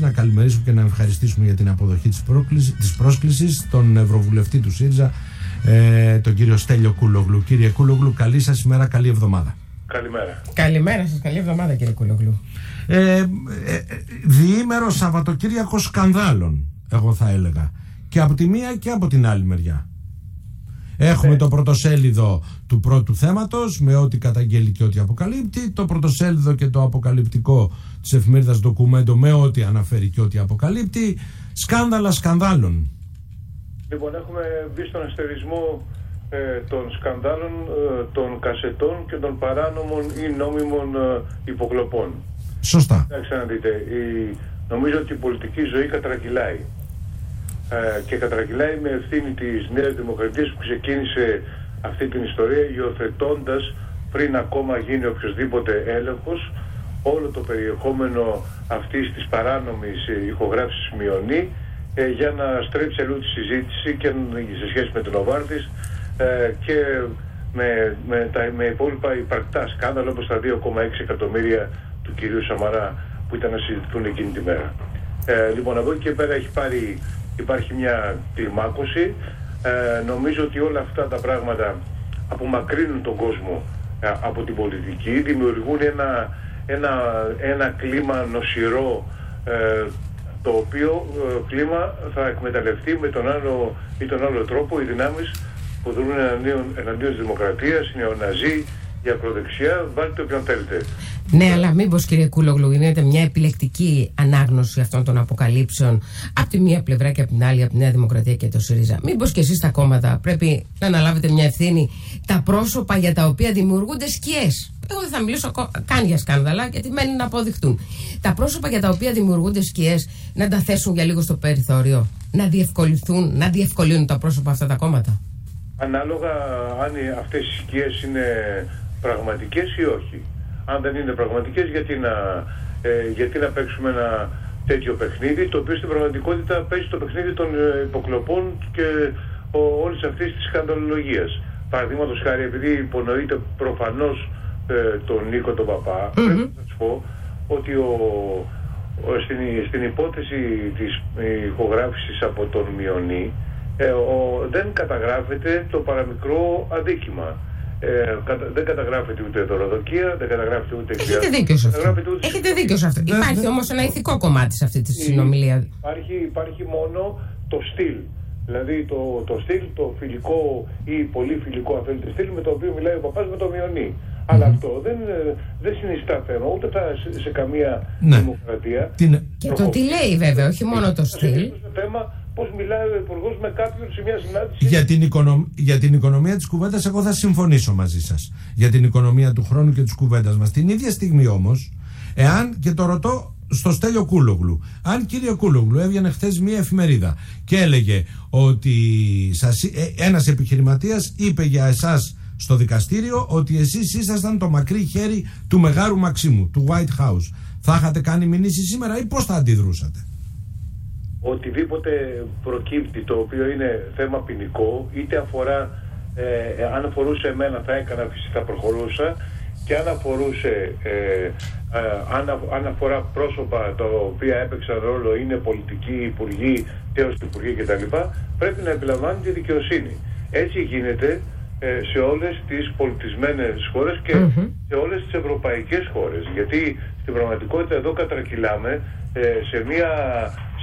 Να καλημερίσουμε και να ευχαριστήσουμε για την αποδοχή της, της πρόσκλησης τον Ευρωβουλευτή του ΣΥΡΙΖΑ, ε, τον κύριο Στέλιο Κούλογλου. Κύριε Κούλογλου, καλή σας ημέρα, καλή εβδομάδα. Καλημέρα. Καλημέρα σας, καλή εβδομάδα κύριε Κούλογλου. Ε, ε, ε, διήμερο Σαββατοκύριακος σκανδάλων, εγώ θα έλεγα. Και από τη μία και από την άλλη μεριά. Έχουμε ναι. το πρωτοσέλιδο του πρώτου θέματος με ό,τι καταγγέλει και ό,τι αποκαλύπτει, το πρωτοσέλιδο και το αποκαλυπτικό της εφημερίδας Ντοκουμέντο με ό,τι αναφέρει και ό,τι αποκαλύπτει, σκάνδαλα σκανδάλων. Λοιπόν, έχουμε μπει στον αστερισμό ε, των σκανδάλων ε, των κασετών και των παράνομων ή νόμιμων ε, υποκλοπών. Σωστά. να δείτε, η, νομίζω ότι η πολιτική ζωή κατρακυλάει. Ε, και κατρακυλάει με ευθύνη της Νέας Δημοκρατίας που ξεκίνησε αυτή την ιστορία υιοθετώντας πριν ακόμα γίνει οποιοδήποτε έλεγχος όλο το περιεχόμενο αυτής της παράνομης ηχογράφησης μειονή ε, για να στρέψει αλλού τη συζήτηση και σε σχέση με την Οβάρτης ε, και με, με, τα, με υπόλοιπα υπαρκτά σκάνδαλα όπως τα 2,6 εκατομμύρια του κυρίου Σαμαρά που ήταν να συζητηθούν εκείνη τη μέρα. Ε, λοιπόν, από εκεί και πέρα έχει πάρει υπάρχει μια κλιμάκωση. Ε, νομίζω ότι όλα αυτά τα πράγματα απομακρύνουν τον κόσμο ε, από την πολιτική, δημιουργούν ένα, ένα, ένα κλίμα νοσηρό ε, το οποίο κλίμα θα εκμεταλλευτεί με τον άλλο ή τον άλλο τρόπο οι δυνάμεις που δρούν εναντίον, εναντίον της δημοκρατίας, οι νεοναζί, η ακροδεξιά, βάλτε όποιον θέλετε. Ναι, αλλά μήπως κύριε Κούλογλου γίνεται μια επιλεκτική ανάγνωση αυτών των αποκαλύψεων από τη μία πλευρά και από την άλλη, από τη Νέα Δημοκρατία και το ΣΥΡΙΖΑ. Μήπως και εσείς τα κόμματα πρέπει να αναλάβετε μια ευθύνη τα πρόσωπα για τα οποία δημιουργούνται σκιές. Εγώ δεν θα μιλήσω καν για σκάνδαλα, γιατί μένει να αποδειχτούν. Τα πρόσωπα για τα οποία δημιουργούνται σκιές να τα θέσουν για λίγο στο περιθώριο, να διευκολυνθούν, να διευκολύνουν τα πρόσωπα αυτά τα κόμματα; Ανάλογα αν αυτές οι σκιές είναι πραγματικές ή όχι αν δεν είναι πραγματικές γιατί να, ε, γιατί να παίξουμε ένα τέτοιο παιχνίδι το οποίο στην πραγματικότητα παίζει το παιχνίδι των ε, υποκλοπών και όλης αυτής της σκανδαλολογίας. Παραδείγματος χάρη επειδή υπονοείται προφανώς ε, τον Νίκο τον Παπά πρέπει να σας πω ότι ο, στην, στην υπόθεση της ηχογράφησης από τον Μιονί ε, δεν καταγράφεται το παραμικρό αδίκημα. Ε, δεν καταγράφεται ούτε δωροδοκία, δεν καταγράφεται ούτε Έχετε δίκιο σε αυτό. Έχετε δίκιο σε αυτό. Υπάρχει όμως ένα ηθικό κομμάτι σε αυτή τη συνομιλία. Υπάρχει, υπάρχει μόνο το στυλ. Δηλαδή το, το στυλ, το φιλικό ή πολύ φιλικό αν θέλετε στυλ με το οποίο μιλάει ο παπάς με το μειονί. Αλλά αυτό δεν, δεν συνιστά θέμα ούτε θα σε, καμία ναι. δημοκρατία. Και το τι λέει βέβαια, όχι μόνο το στυλ. θέμα πώς μιλάει ο Υπουργός με κάποιον σε μια συνάντηση. Για την, οικονομ... για την οικονομία της κουβέντας, εγώ θα συμφωνήσω μαζί σας. Για την οικονομία του χρόνου και της κουβέντας μας. Την ίδια στιγμή όμως, εάν και το ρωτώ στο Στέλιο Κούλογλου. Αν κύριε Κούλογλου έβγαινε χθες μία εφημερίδα και έλεγε ότι σας, ε, ένας επιχειρηματίας είπε για εσάς στο δικαστήριο ότι εσείς ήσασταν το μακρύ χέρι του Μεγάλου Μαξίμου, του White House. Θα είχατε κάνει μηνύση σήμερα ή πώς θα αντιδρούσατε; Οτιδήποτε προκύπτει το οποίο είναι θέμα ποινικό, είτε αφορά, ε, αν αφορούσε εμένα θα έκανα φυσικά θα προχωρούσα και αν αφορούσε, ε, ε, αν, αν, αφορά πρόσωπα τα οποία έπαιξαν ρόλο, είναι πολιτικοί, υπουργοί, τέος υπουργοί κτλ. πρέπει να επιλαμβάνει τη δικαιοσύνη. Έτσι γίνεται ε, σε όλες τις πολιτισμένες χώρες και σε όλες τις ευρωπαϊκές χώρες. Γιατί στην πραγματικότητα εδώ κατρακυλάμε σε μια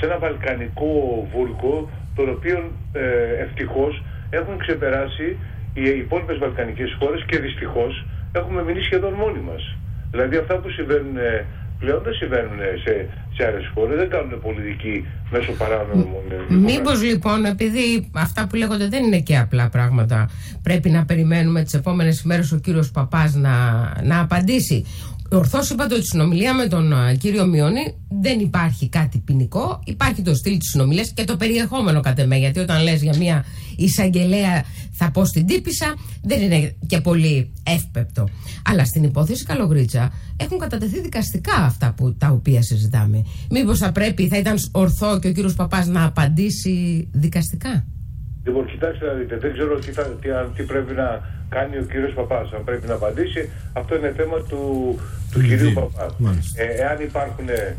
σε ένα βαλκανικό βούλκο τον οποίο ε, ευτυχώς έχουν ξεπεράσει οι υπόλοιπες βαλκανικές χώρες και δυστυχώς έχουμε μείνει σχεδόν μόνοι μας. Δηλαδή αυτά που συμβαίνουν ε, πλέον δεν συμβαίνουν σε, σε άλλες χώρες, δεν κάνουν πολιτική μέσω παράνομων. Μήπως λοιπόν, επειδή αυτά που λέγονται δεν είναι και απλά πράγματα, πρέπει να περιμένουμε τις επόμενες μέρες ο κύριος Παπάς να, να απαντήσει. Ορθώς είπατε ότι η συνομιλία με τον κύριο Μιώνη δεν υπάρχει κάτι ποινικό. Υπάρχει το στυλ της συνομιλίας και το περιεχόμενο κατ' εμέ. Γιατί όταν λες για μια εισαγγελέα, θα πω στην τύπησα, δεν είναι και πολύ εύπεπτο. Αλλά στην υπόθεση Καλογρίτσα έχουν κατατεθεί δικαστικά αυτά που, τα οποία συζητάμε. Μήπως θα πρέπει, θα ήταν ορθό και ο κύριος Παπάς να απαντήσει δικαστικά; Λοιπόν, κοιτάξτε να δείτε, δεν ξέρω τι, θα, τι, τι πρέπει να κάνει ο κύριος Παπάς. Αν πρέπει να απαντήσει, αυτό είναι θέμα του, του κυρίου Παπάς. Ε, εάν υπάρχουν ε,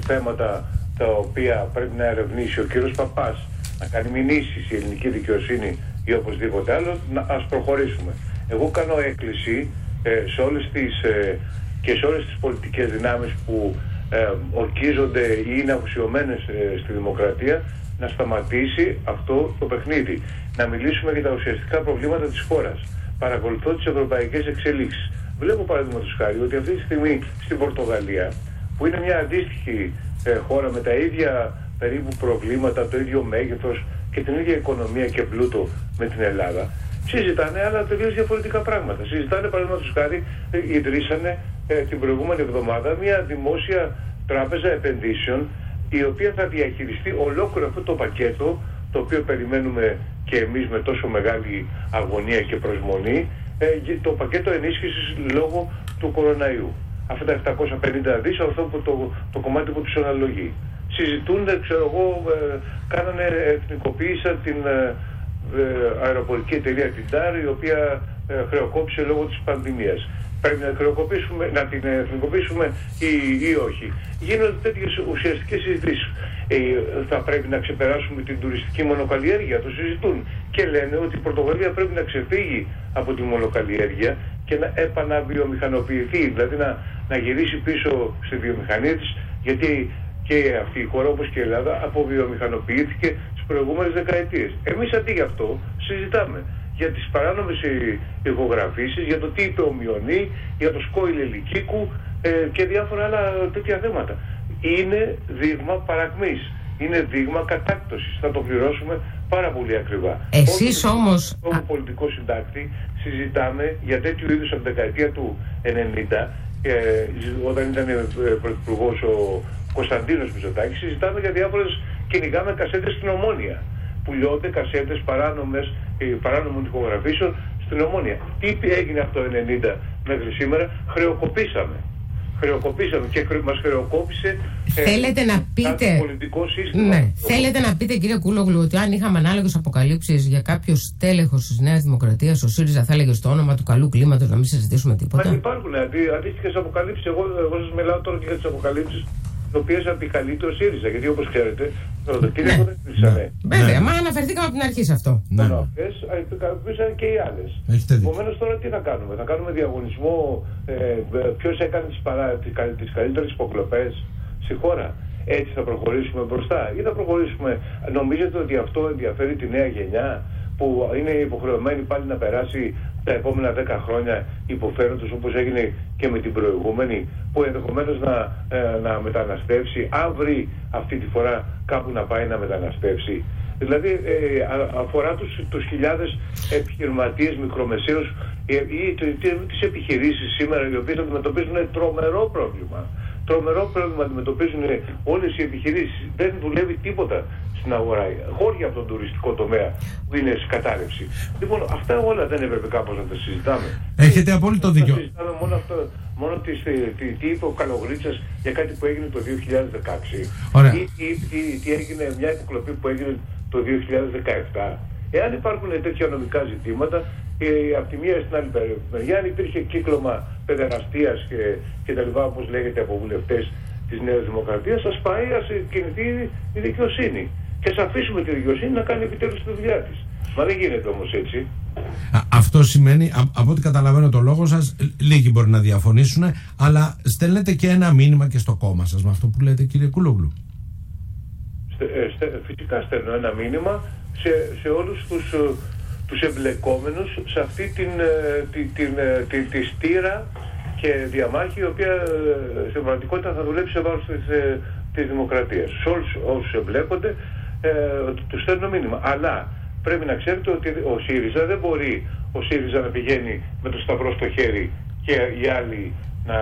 θέματα τα οποία πρέπει να ερευνήσει ο κύριος Παπάς, να κάνει μηνύσεις η ελληνική δικαιοσύνη ή οπωσδήποτε άλλο, να, ας προχωρήσουμε. Εγώ κάνω έκκληση ε, σε όλες τις, ε, και σε όλες τις πολιτικές δυνάμεις που ε, ορκίζονται ή είναι αφουσιωμένες ε, στη δημοκρατία να σταματήσει αυτό το παιχνίδι. Να μιλήσουμε για τα ουσιαστικά προβλήματα της χώρας. Παρακολουθώ τις ευρωπαϊκές εξελίξεις. Βλέπω παραδείγματος χάρη ότι αυτή τη στιγμή στην Πορτογαλία, που είναι μια αντίστοιχη ε, χώρα με τα ίδια περίπου προβλήματα, το ίδιο μέγεθος και την ίδια οικονομία και πλούτο με την Ελλάδα, συζητάνε άλλα τελείως διαφορετικά πράγματα. Συζητάνε παραδείγματος χάρη, ε, ιδρύσανε ε, την προηγούμενη εβδομάδα μια δημόσια τράπεζα επενδύσεων η οποία θα διαχειριστεί ολόκληρο αυτό το πακέτο το οποίο περιμένουμε και εμείς με τόσο μεγάλη αγωνία και προσμονή ε, το πακέτο ενίσχυσης λόγω του κοροναϊού. Αυτά τα 750 δις, αυτό που το, το κομμάτι που τους αναλογεί. Συζητούν, ξέρω εγώ, ε, κάνανε, εθνικοποίησαν την ε, ε, αεροπορική εταιρεία την ΤΑΡ, η οποία ε, χρεοκόπησε λόγω της πανδημίας πρέπει να χρεοκοπήσουμε, να την εθνικοποιήσουμε ή, ή όχι. Γίνονται τέτοιες ουσιαστικές συζητήσεις. Ε, θα πρέπει να ξεπεράσουμε την τουριστική μονοκαλλιέργεια, το συζητούν. Και λένε ότι η Πορτογαλία πρέπει να ξεφύγει από τη μονοκαλλιέργεια και να επαναβιομηχανοποιηθεί, δηλαδή να, να γυρίσει πίσω στη βιομηχανία της, γιατί και αυτή η χώρα όπως και η Ελλάδα αποβιομηχανοποιήθηκε τις προηγούμενες δεκαετίες. Εμείς αντί γι' αυτό συζητάμε για τις παράνομες ηχογραφήσεις, για το τι είπε ο Μιονί, για το σκόιλ ελικίκου ε, και διάφορα άλλα τέτοια θέματα. Είναι δείγμα παρακμής. Είναι δείγμα κατάκτωσης. Θα το πληρώσουμε πάρα πολύ ακριβά. Εσείς Όταν όμως... Στο πολιτικό συντάκτη συζητάμε για τέτοιου είδους από την δεκαετία του 90 ε, όταν ήταν ε, πρωθυπουργός ο Κωνσταντίνος Μητσοτάκης συζητάμε για διάφορες κυνηγάμε κασέτες στην Ομόνια πουλιώνται κασέτες παράνομες, ε, παράνομων ηχογραφήσεων στην Ομόνια. Τι έγινε από το 1990 μέχρι σήμερα, χρεοκοπήσαμε. Χρεοκοπήσαμε και μας χρεοκόπησε ε, Θέλετε να πείτε... πολιτικό σύστημα. Ναι. Θέλετε να πείτε κύριε Κούλογλου ότι αν είχαμε ανάλογες αποκαλύψεις για κάποιο τέλεχος της Νέας Δημοκρατίας ο ΣΥΡΙΖΑ θα έλεγε στο όνομα του καλού κλίματος να μην συζητήσουμε τίποτα; Μα υπάρχουν αντίστοιχες αποκαλύψεις. Εγώ, εγώ σας μιλάω τώρα και για τις αποκαλύψεις τι οποίε αποκαλύπτει ο ΣΥΡΙΖΑ. Γιατί όπως ξέρετε, το Σαββατοκύριακο δεν κλείσανε. Βέβαια, μα αναφερθήκαμε από την αρχή σε αυτό. Ναι. Αυτές κλείσανε και οι άλλες. Επομένως τώρα τι θα κάνουμε, θα κάνουμε διαγωνισμό ε, ποιος έκανε τις καλύτερες υποκλοπές στη χώρα. Έτσι θα προχωρήσουμε μπροστά ή θα προχωρήσουμε. Νομίζετε ότι αυτό ενδιαφέρει τη νέα γενιά; Που είναι υποχρεωμένη πάλι να περάσει τα επόμενα 10 χρόνια υποφέροντος όπως έγινε και με την προηγούμενη που ενδεχομένως να, ε, να μεταναστεύσει αν βρει αυτή τη φορά κάπου να πάει να μεταναστεύσει. Δηλαδή ε, αφορά τους, τους χιλιάδες επιχειρηματίες μικρομεσαίους ε, ή τις επιχειρήσεις σήμερα οι οποίες αντιμετωπίζουν τρομερό πρόβλημα. Τρομερό πρόβλημα αντιμετωπίζουν όλες οι επιχειρήσεις. Δεν δουλεύει τίποτα στην αγορά. Χώρια από τον τουριστικό τομέα που είναι σε κατάρρευση. Λοιπόν, αυτά όλα δεν έπρεπε κάπως να τα συζητάμε. Έχετε απόλυτο δίκιο. Να συζητάμε μόνο, αυτό, μόνο τι, τι, τι είπε ο Καλογρίτσας για κάτι που έγινε το 2016. Ωραία. Ή, ή, ή, τι έγινε, μια υποκλοπή που έγινε το 2017. Εάν υπάρχουν τέτοια νομικά ζητήματα, ε, από τη μία στην άλλη μεριά, αν υπήρχε κύκλωμα παιδεραστίας και, και τα λοιπά, όπως λέγεται από βουλευτές της Νέας Δημοκρατίας, α πάει, ας κινηθεί η δικαιοσύνη. Και α αφήσουμε τη δικαιοσύνη να κάνει επιτέλους τη δουλειά της. Μα δεν γίνεται όμως έτσι. αυτό σημαίνει, από ό,τι καταλαβαίνω το λόγο σας, λίγοι μπορεί να διαφωνήσουν, αλλά στέλνετε και ένα μήνυμα και στο κόμμα σας με αυτό που λέτε, κύριε Κούλογλου. Ε, φυσικά στέλνω ένα μήνυμα σε, σε όλους τους ε, τους εμπλεκόμενους σε αυτή την, ε, την, την, ε, την, τη στήρα και διαμάχη η οποία ε, στην πραγματικότητα θα δουλέψει σε βάρος της, της δημοκρατίας. Σε όλους όσους εμπλέκονται ε, τους στέλνω μήνυμα. Αλλά πρέπει να ξέρετε ότι ο ΣΥΡΙΖΑ δεν μπορεί ο ΣΥΡΙΖΑ να πηγαίνει με το σταυρό στο χέρι και οι άλλοι να,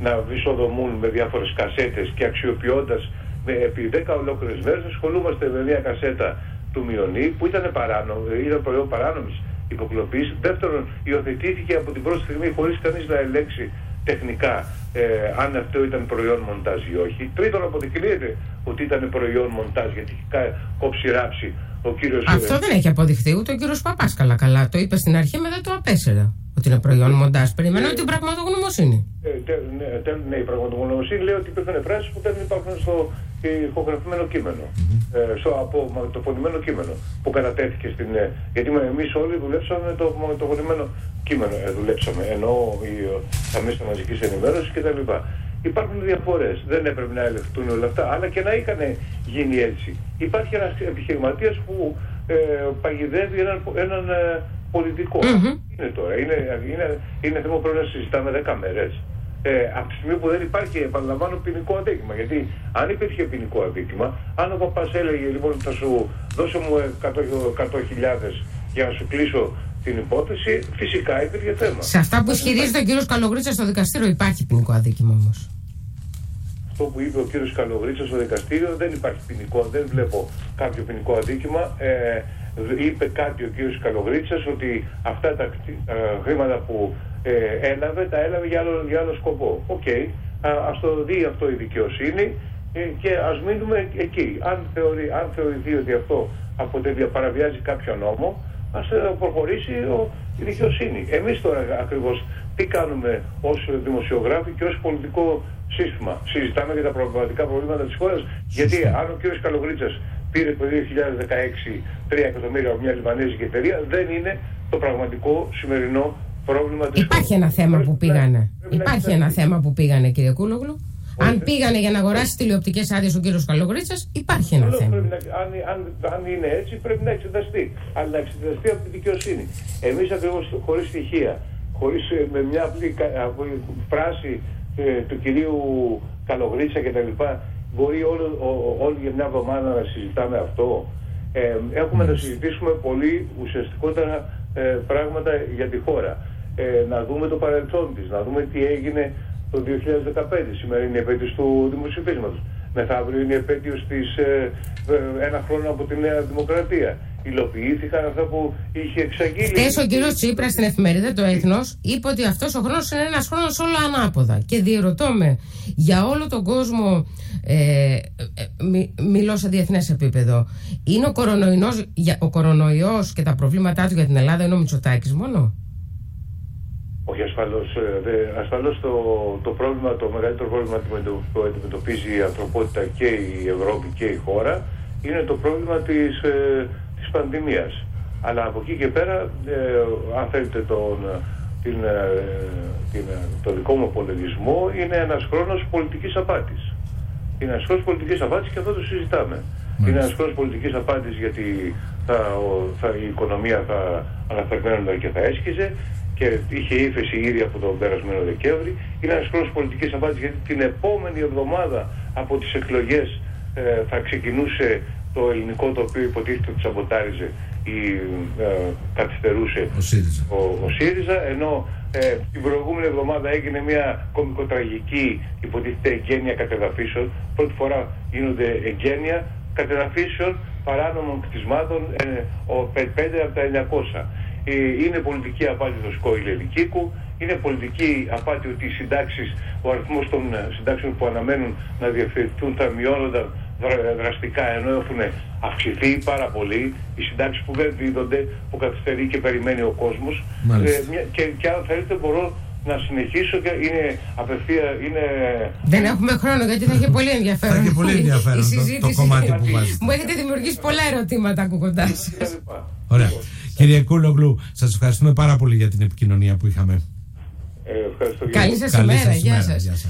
να βυσοδομούν με διάφορες κασέτες και αξιοποιώντας με, επί 10 ολόκληρες μέρες ασχολούμαστε με μια κασέτα του Μιονί που ήταν, παράνομο, ήταν προϊόν παράνομης υποκλοπής. Δεύτερον, υιοθετήθηκε από την πρώτη στιγμή χωρίς κανείς να ελέγξει τεχνικά ε, αν αυτό ήταν προϊόν μοντάζ ή όχι. Τρίτον, αποδεικνύεται ότι ήταν προϊόν μοντάζ γιατί έχει κόψει ράψει ο κύριος... Αυτό δεν έχει αποδειχθεί ούτε ο κύριος Παπάς καλά καλά. Το είπε στην αρχή, μετά το απέσαιρα. Ότι ότι είναι προϊόν μοντάζ. Περιμένω την πραγματογνωμοσύνη. Ε, ναι, ναι, η πραγματογνωμοσύνη λέει ότι υπήρχαν φράσεις που δεν υπάρχουν στο ηχογραφημένο κείμενο. Mm-hmm. Ε, στο, από το φωνημένο κείμενο που κατατέθηκε στην. Ε, γιατί εμείς όλοι δουλέψαμε το, το φωνημένο κείμενο. Ε, δουλέψαμε ενώ οι, τα μέσα μαζικής ενημέρωσης κτλ. Υπάρχουν διαφορές. Δεν έπρεπε να ελεγχθούν όλα αυτά, αλλά και να είχαν γίνει έτσι. Υπάρχει ένας επιχειρηματίας που ε, παγιδεύει έναν, έναν ε, πολιτικό. Mm-hmm. Είναι τώρα. Είναι, είναι, είναι θέμα που πρέπει να συζητάμε 10 μέρες. Ε, από τη στιγμή που δεν υπάρχει, επαναλαμβάνω, ποινικό αδίκημα. Γιατί αν υπήρχε ποινικό αδίκημα, αν ο παπάς έλεγε λοιπόν θα σου δώσω μου 100.000 για να σου κλείσω την υπόθεση, φυσικά υπήρχε θέμα. Σε αυτά που ισχυρίζεται ο κύριος Καλογρίτσα στο δικαστήριο υπάρχει ποινικό αδίκημα όμως. Αυτό που είπε ο κύριος Καλογρίτσα στο δικαστήριο δεν υπάρχει ποινικό, δεν βλέπω κάποιο ποινικό αδίκημα. Ε, είπε κάτι ο κύριος Καλογρίτσας ότι αυτά τα χρήματα που ε, έλαβε τα έλαβε για άλλο, για άλλο σκοπό. OK, okay. ας το δει αυτό η δικαιοσύνη ε, και ας μείνουμε εκεί. Αν, θεωρεί, αν θεωρηθεί ότι αυτό αποτελεί, παραβιάζει κάποιο νόμο, ας ε, προχωρήσει ο, η δικαιοσύνη. Εμείς τώρα ακριβώς τι κάνουμε ως δημοσιογράφοι και ως πολιτικό σύστημα. Συζητάμε για τα προβληματικά προβλήματα της χώρας, γιατί αν ο κύριος Καλογρίτσας πήρε το 2016 3 εκατομμύρια από μια Λιβανέζικη εταιρεία δεν είναι το πραγματικό σημερινό πρόβλημα της Υπάρχει ένα θέμα που πήγανε. Υπάρχει ένα θέμα που πήγανε κύριε Κούλογλου. Αν πήγανε για να αγοράσει τηλεοπτικές άδειες ο κύριος Καλογρίτσας, υπάρχει ένα θέμα. Να, αν, αν, αν είναι έτσι, πρέπει να εξεταστεί. Αλλά να εξεταστεί από τη δικαιοσύνη. Εμείς ακριβώς χωρίς στοιχεία, χωρίς ε, με μια απλή φράση ε, του κυρίου Καλογρίτσα κτλ μπορεί όλο, όλη για μια εβδομάδα να συζητάμε αυτό. Ε, έχουμε να συζητήσουμε πολύ ουσιαστικότερα ε, πράγματα για τη χώρα. Ε, να δούμε το παρελθόν της, να δούμε τι έγινε το 2015. Σήμερα είναι η επέτειος του δημοψηφίσματος. Μεθαύριο είναι η επέτειος της ε, ε, ένα χρόνο από τη Νέα Δημοκρατία υλοποιήθηκαν αυτά που είχε εξαγγείλει. Χθε ο κύριος Τσίπρας στην εφημερίδα Το Έθνος είπε ότι αυτός ο χρόνος είναι ένας χρόνος όλα ανάποδα. Και διερωτώ με, για όλο τον κόσμο, ε, ε, μιλώ σε διεθνές επίπεδο, είναι ο κορονοϊός, ο κορονοϊός και τα προβλήματά του για την Ελλάδα είναι ο Μητσοτάκης μόνο; Όχι, ασφαλώς. Ε, ασφαλώς το, το πρόβλημα, το μεγαλύτερο πρόβλημα που αντιμετωπίζει η ανθρωπότητα και η Ευρώπη και η χώρα είναι το πρόβλημα της, ε, της πανδημίας. Αλλά από εκεί και πέρα, ε, αν θέλετε τον, την, ε, την, το δικό μου απολογισμό, είναι ένας χρόνος πολιτικής απάτης. Είναι ένας χρόνος πολιτικής απάτης και αυτό το συζητάμε. Είναι ένας χρόνος πολιτικής απάτης γιατί θα, θα, η οικονομία θα αναφερμένονταν και θα έσχιζε και είχε ύφεση ήδη από τον περασμένο Δεκέμβρη. Είναι ένας χρόνος πολιτικής απάτης γιατί την επόμενη εβδομάδα από τις εκλογές ε, θα ξεκινούσε το ελληνικό το οποίο υποτίθεται ότι σαμποτάριζε ή ε, καθυστερούσε ο ΣΥΡΙΖΑ, ο, ο ΣΥΡΙΖΑ ενώ ε, την προηγούμενη εβδομάδα έγινε μια κομικοτραγική υποτίθεται εγγένεια κατεδαφίσεων. Πρώτη φορά γίνονται εγγένεια κατεδαφίσεων παράνομων κτισμάτων ε, ο, 5 από τα 900. Ε, είναι πολιτική απάτη το σκόιλ Ελικίκου, είναι πολιτική απάτη ότι οι συντάξεις, ο αριθμός των ε, συντάξεων που αναμένουν να διευθυνθούν θα μειώνονταν δραστικά ενώ έχουν αυξηθεί πάρα πολύ οι συντάξεις που δεν δίδονται, που καθυστερεί και περιμένει ο κόσμος ε, και, και αν θέλετε μπορώ να συνεχίσω και είναι απευθεία. Είναι... Δεν έχουμε χρόνο γιατί θα έχει πολύ ενδιαφέρον. Θα έχει πολύ ενδιαφέρον το, το, κομμάτι που βάζει. Μου έχετε δημιουργήσει πολλά ερωτήματα ακούγοντά Ωραία. Κύριε Κούλογλου, σας ευχαριστούμε πάρα πολύ για την επικοινωνία που είχαμε. Ε, ευχαριστώ. Καλή σας ημέρα. Γεια σας.